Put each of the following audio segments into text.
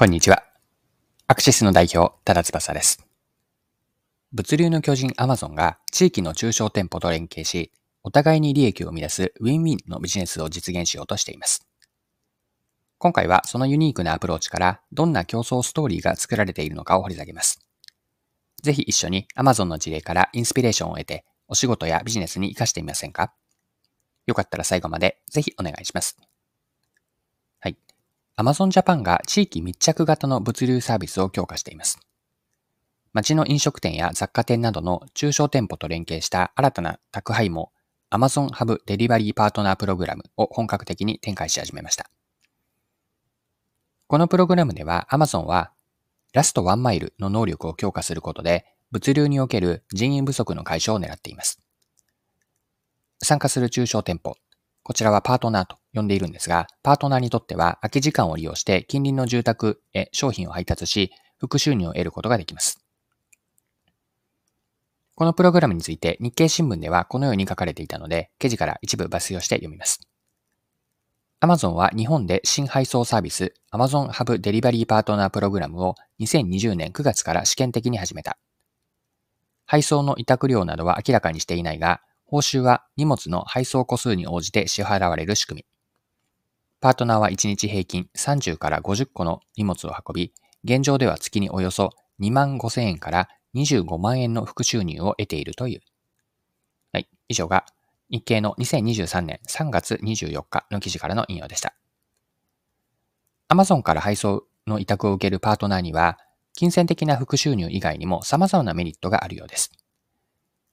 こんにちは。アクシスの代表、多田翼です。物流の巨人アマゾンが地域の中小店舗と連携し、お互いに利益を生み出すウィンウィンのビジネスを実現しようとしています。今回はそのユニークなアプローチからどんな競争ストーリーが作られているのかを掘り下げます。ぜひ一緒に Amazon の事例からインスピレーションを得てお仕事やビジネスに活かしてみませんか？よかったら最後までぜひお願いします。Amazon Japan が地域密着型の物流サービスを強化しています。街の飲食店や雑貨店などの中小店舗と連携した新たな宅配網 Amazon Hub デリバリーパートナープログラムを本格的に展開し始めました。このプログラムでは Amazon はラストワンマイルの能力を強化することで物流における人員不足の解消を狙っています。参加する中小店舗、こちらはパートナーと呼んでいるんですが、パートナーにとっては空き時間を利用して近隣の住宅へ商品を配達し、副収入を得ることができます。このプログラムについて日経新聞ではこのように書かれていたので、記事から一部抜粋をして読みます。Amazon は日本で新配送サービス Amazon Hub デリバリーパートナープログラムを2020年9月から試験的に始めた。配送の委託料などは明らかにしていないが、報酬は荷物の配送個数に応じて支払われる仕組み。パートナーは1日平均30から50個の荷物を運び、現状では月におよそ2万5千円から25万円の副収入を得ているという。はい。以上が日経の2023年3月24日の記事からの引用でした。Amazon から配送の委託を受けるパートナーには、金銭的な副収入以外にも様々なメリットがあるようです。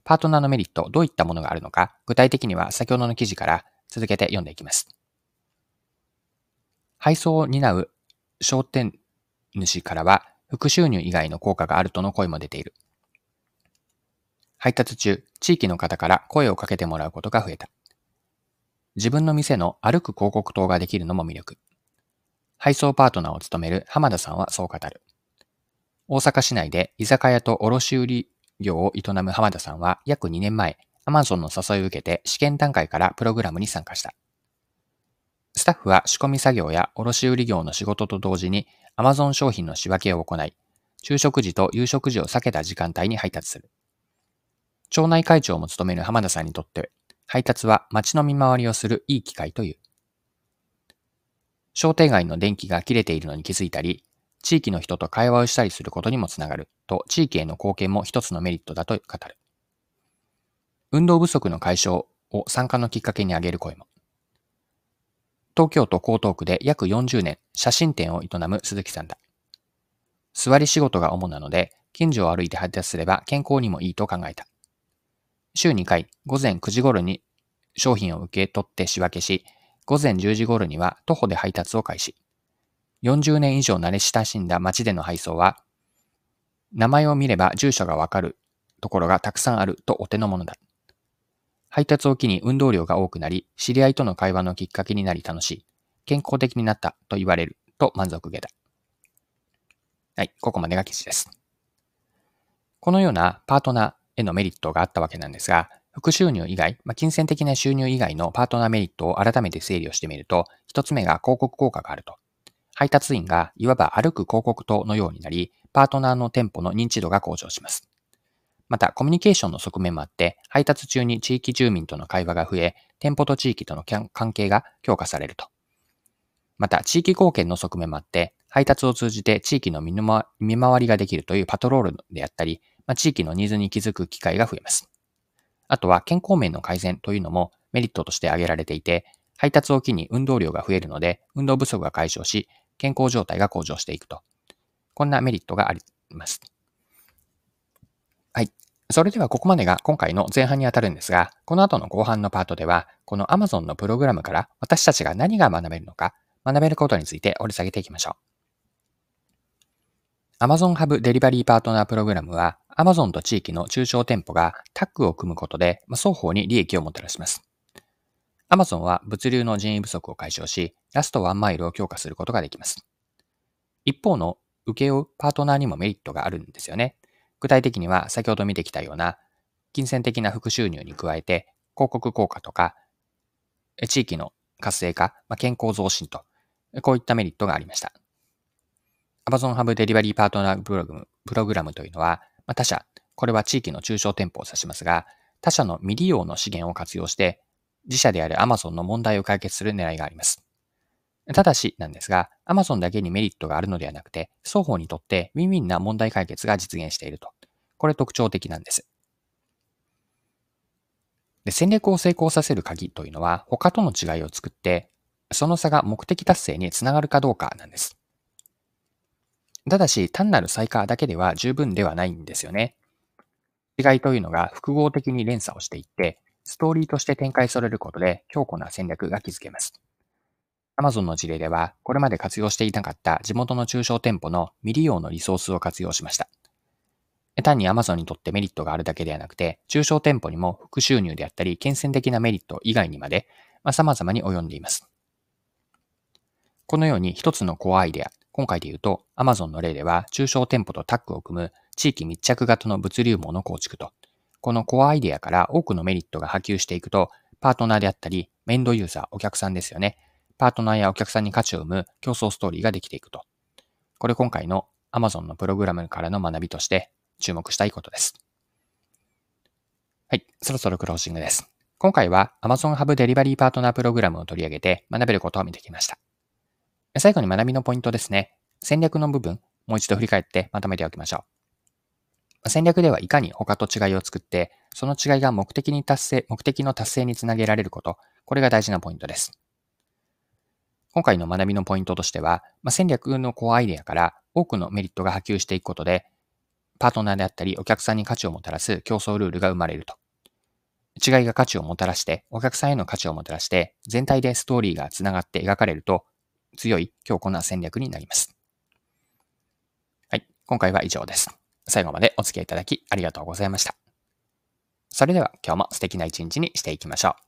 パートナーのメリット、どういったものがあるのか、具体的には先ほどの記事から続けて読んでいきます。配送を担う商店主からは、副収入以外の効果があるとの声も出ている。配達中、地域の方から声をかけてもらうことが増えた。自分の店の歩く広告塔ができるのも魅力。配送パートナーを務める浜田さんはそう語る。大阪市内で居酒屋と卸売業を営む浜田さんは約2年前、Amazon の誘いを受けて試験段階からプログラムに参加した。スタッフは仕込み作業や卸売業の仕事と同時に Amazon 商品の仕分けを行い、昼食時と夕食時を避けた時間帯に配達する。町内会長も務める浜田さんにとって、配達は街の見回りをするいい機会という。商店街の電気が切れているのに気づいたり、地域の人と会話をしたりすることにもつながると、地域への貢献も一つのメリットだと語る。運動不足の解消を参加のきっかけに挙げる声も。東京都江東区で約40年写真展を営む鈴木さんだ。座り仕事が主なので、近所を歩いて配達すれば健康にもいいと考えた。週2回、午前9時頃に商品を受け取って仕分けし、午前10時頃には徒歩で配達を開始。40年以上慣れ親しんだ街での配送は、名前を見れば住所がわかるところがたくさんあるとお手の物だ。配達を機に運動量が多くなり、知り合いとの会話のきっかけになり楽しい。健康的になったと言われると満足げだ。はい、ここまでが記事です。このようなパートナーへのメリットがあったわけなんですが、副収入以外、まあ、金銭的な収入以外のパートナーメリットを改めて整理をしてみると、一つ目が広告効果があると。配達員がいわば歩く広告塔のようになり、パートナーの店舗の認知度が向上します。また、コミュニケーションの側面もあって、配達中に地域住民との会話が増え、店舗と地域との関係が強化されると。また、地域貢献の側面もあって、配達を通じて地域の見回りができるというパトロールであったり、まあ、地域のニーズに気づく機会が増えます。あとは健康面の改善というのもメリットとして挙げられていて、配達を機に運動量が増えるので、運動不足が解消し、健康状態が向上していくと。こんなメリットがあります。はい。それではここまでが今回の前半にあたるんですが、この後の後半のパートでは、この Amazon のプログラムから私たちが何が学べるのか、学べることについて掘り下げていきましょう。Amazon Hub デリバリーパートナープログラムは、Amazon と地域の中小店舗がタッグを組むことで、双方に利益をもたらします。Amazon は物流の人員不足を解消し、ラストワンマイルを強化することができます。一方の請け負うパートナーにもメリットがあるんですよね。具体的には先ほど見てきたような金銭的な副収入に加えて広告効果とか地域の活性化、まあ、健康増進とこういったメリットがありました。Amazon Hub Delivery Partner プログラムプログラムというのは、まあ、他社、これは地域の中小店舗を指しますが、他社の未利用の資源を活用して、自社である Amazon の問題を解決する狙いがあります。ただしなんですが、Amazon だけにメリットがあるのではなくて、双方にとってウィンウィンな問題解決が実現していると。これ特徴的なんです。で戦略を成功させる鍵というのは、他との違いを作って、その差が目的達成につながるかどうかなんです。ただし、単なる最下だけでは十分ではないんですよね。違いというのが複合的に連鎖をしていって、ストーリーとして展開されることで強固な戦略が築けます。Amazon の事例では、これまで活用していなかった地元の中小店舗の未利用のリソースを活用しました。単に Amazon にとってメリットがあるだけではなくて、中小店舗にも副収入であったり、金銭的なメリット以外にまで、まあ、様々に及んでいます。このように一つのコアアイデア、今回で言うと、Amazon の例では、中小店舗とタッグを組む地域密着型の物流網の構築と、このコアアイデアから多くのメリットが波及していくと、パートナーであったり、メンドユーザー、お客さんですよね。パートナーやお客さんに価値を生む競争ストーリーができていくと。これ今回の Amazon のプログラムからの学びとして注目したいことです。はい、そろそろクロージングです。今回は Amazon Hub Delivery Partner プログラムを取り上げて学べることを見てきました。最後に学びのポイントですね。戦略の部分、もう一度振り返ってまとめておきましょう。戦略ではいかに他と違いを作って、その違いが目的に達成、目的の達成につなげられること、これが大事なポイントです。今回の学びのポイントとしては、ま、戦略のコアアイデアから多くのメリットが波及していくことで、パートナーであったりお客さんに価値をもたらす競争ルールが生まれると。違いが価値をもたらして、お客さんへの価値をもたらして、全体でストーリーがつながって描かれると、強い強固な戦略になります。はい。今回は以上です。最後までお付き合いいただきありがとうございました。それでは今日も素敵な一日にしていきましょう。